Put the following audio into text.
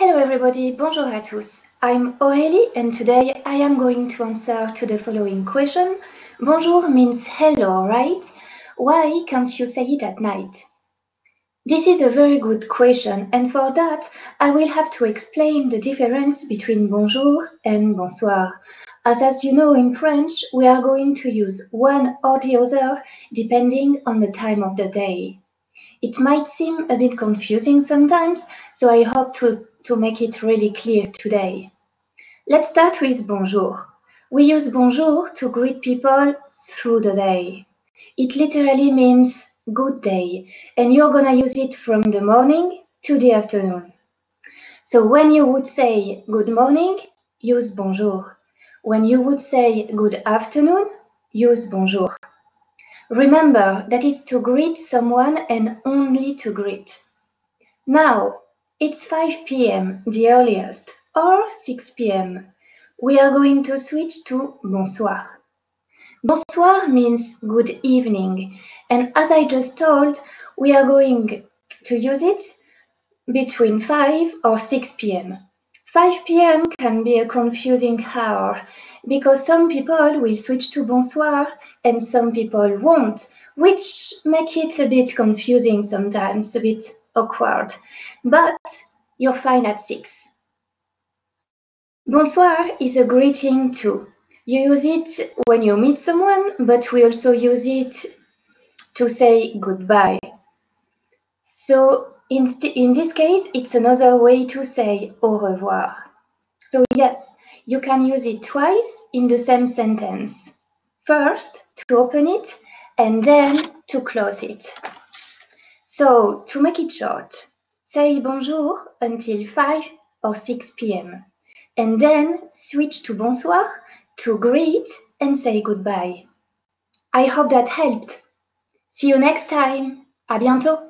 Hello everybody, bonjour à tous. I'm Aurélie and today I am going to answer to the following question. Bonjour means hello, right? Why can't you say it at night? This is a very good question and for that I will have to explain the difference between bonjour and bonsoir. As, as you know in French, we are going to use one or the other depending on the time of the day. It might seem a bit confusing sometimes, so I hope to, to make it really clear today. Let's start with bonjour. We use bonjour to greet people through the day. It literally means good day, and you're gonna use it from the morning to the afternoon. So when you would say good morning, use bonjour. When you would say good afternoon, use bonjour. Remember that it's to greet someone and only to greet. Now, it's 5 p.m., the earliest, or 6 p.m. We are going to switch to bonsoir. Bonsoir means good evening, and as I just told, we are going to use it between 5 or 6 p.m. 5 p.m. can be a confusing hour because some people will switch to bonsoir and some people won't, which make it a bit confusing sometimes, a bit awkward. But you're fine at 6. Bonsoir is a greeting too. You use it when you meet someone, but we also use it to say goodbye. So in, in this case, it's another way to say au revoir. So yes, you can use it twice in the same sentence. First, to open it, and then to close it. So, to make it short, say bonjour until 5 or 6 p.m. and then switch to bonsoir to greet and say goodbye. I hope that helped. See you next time. À bientôt.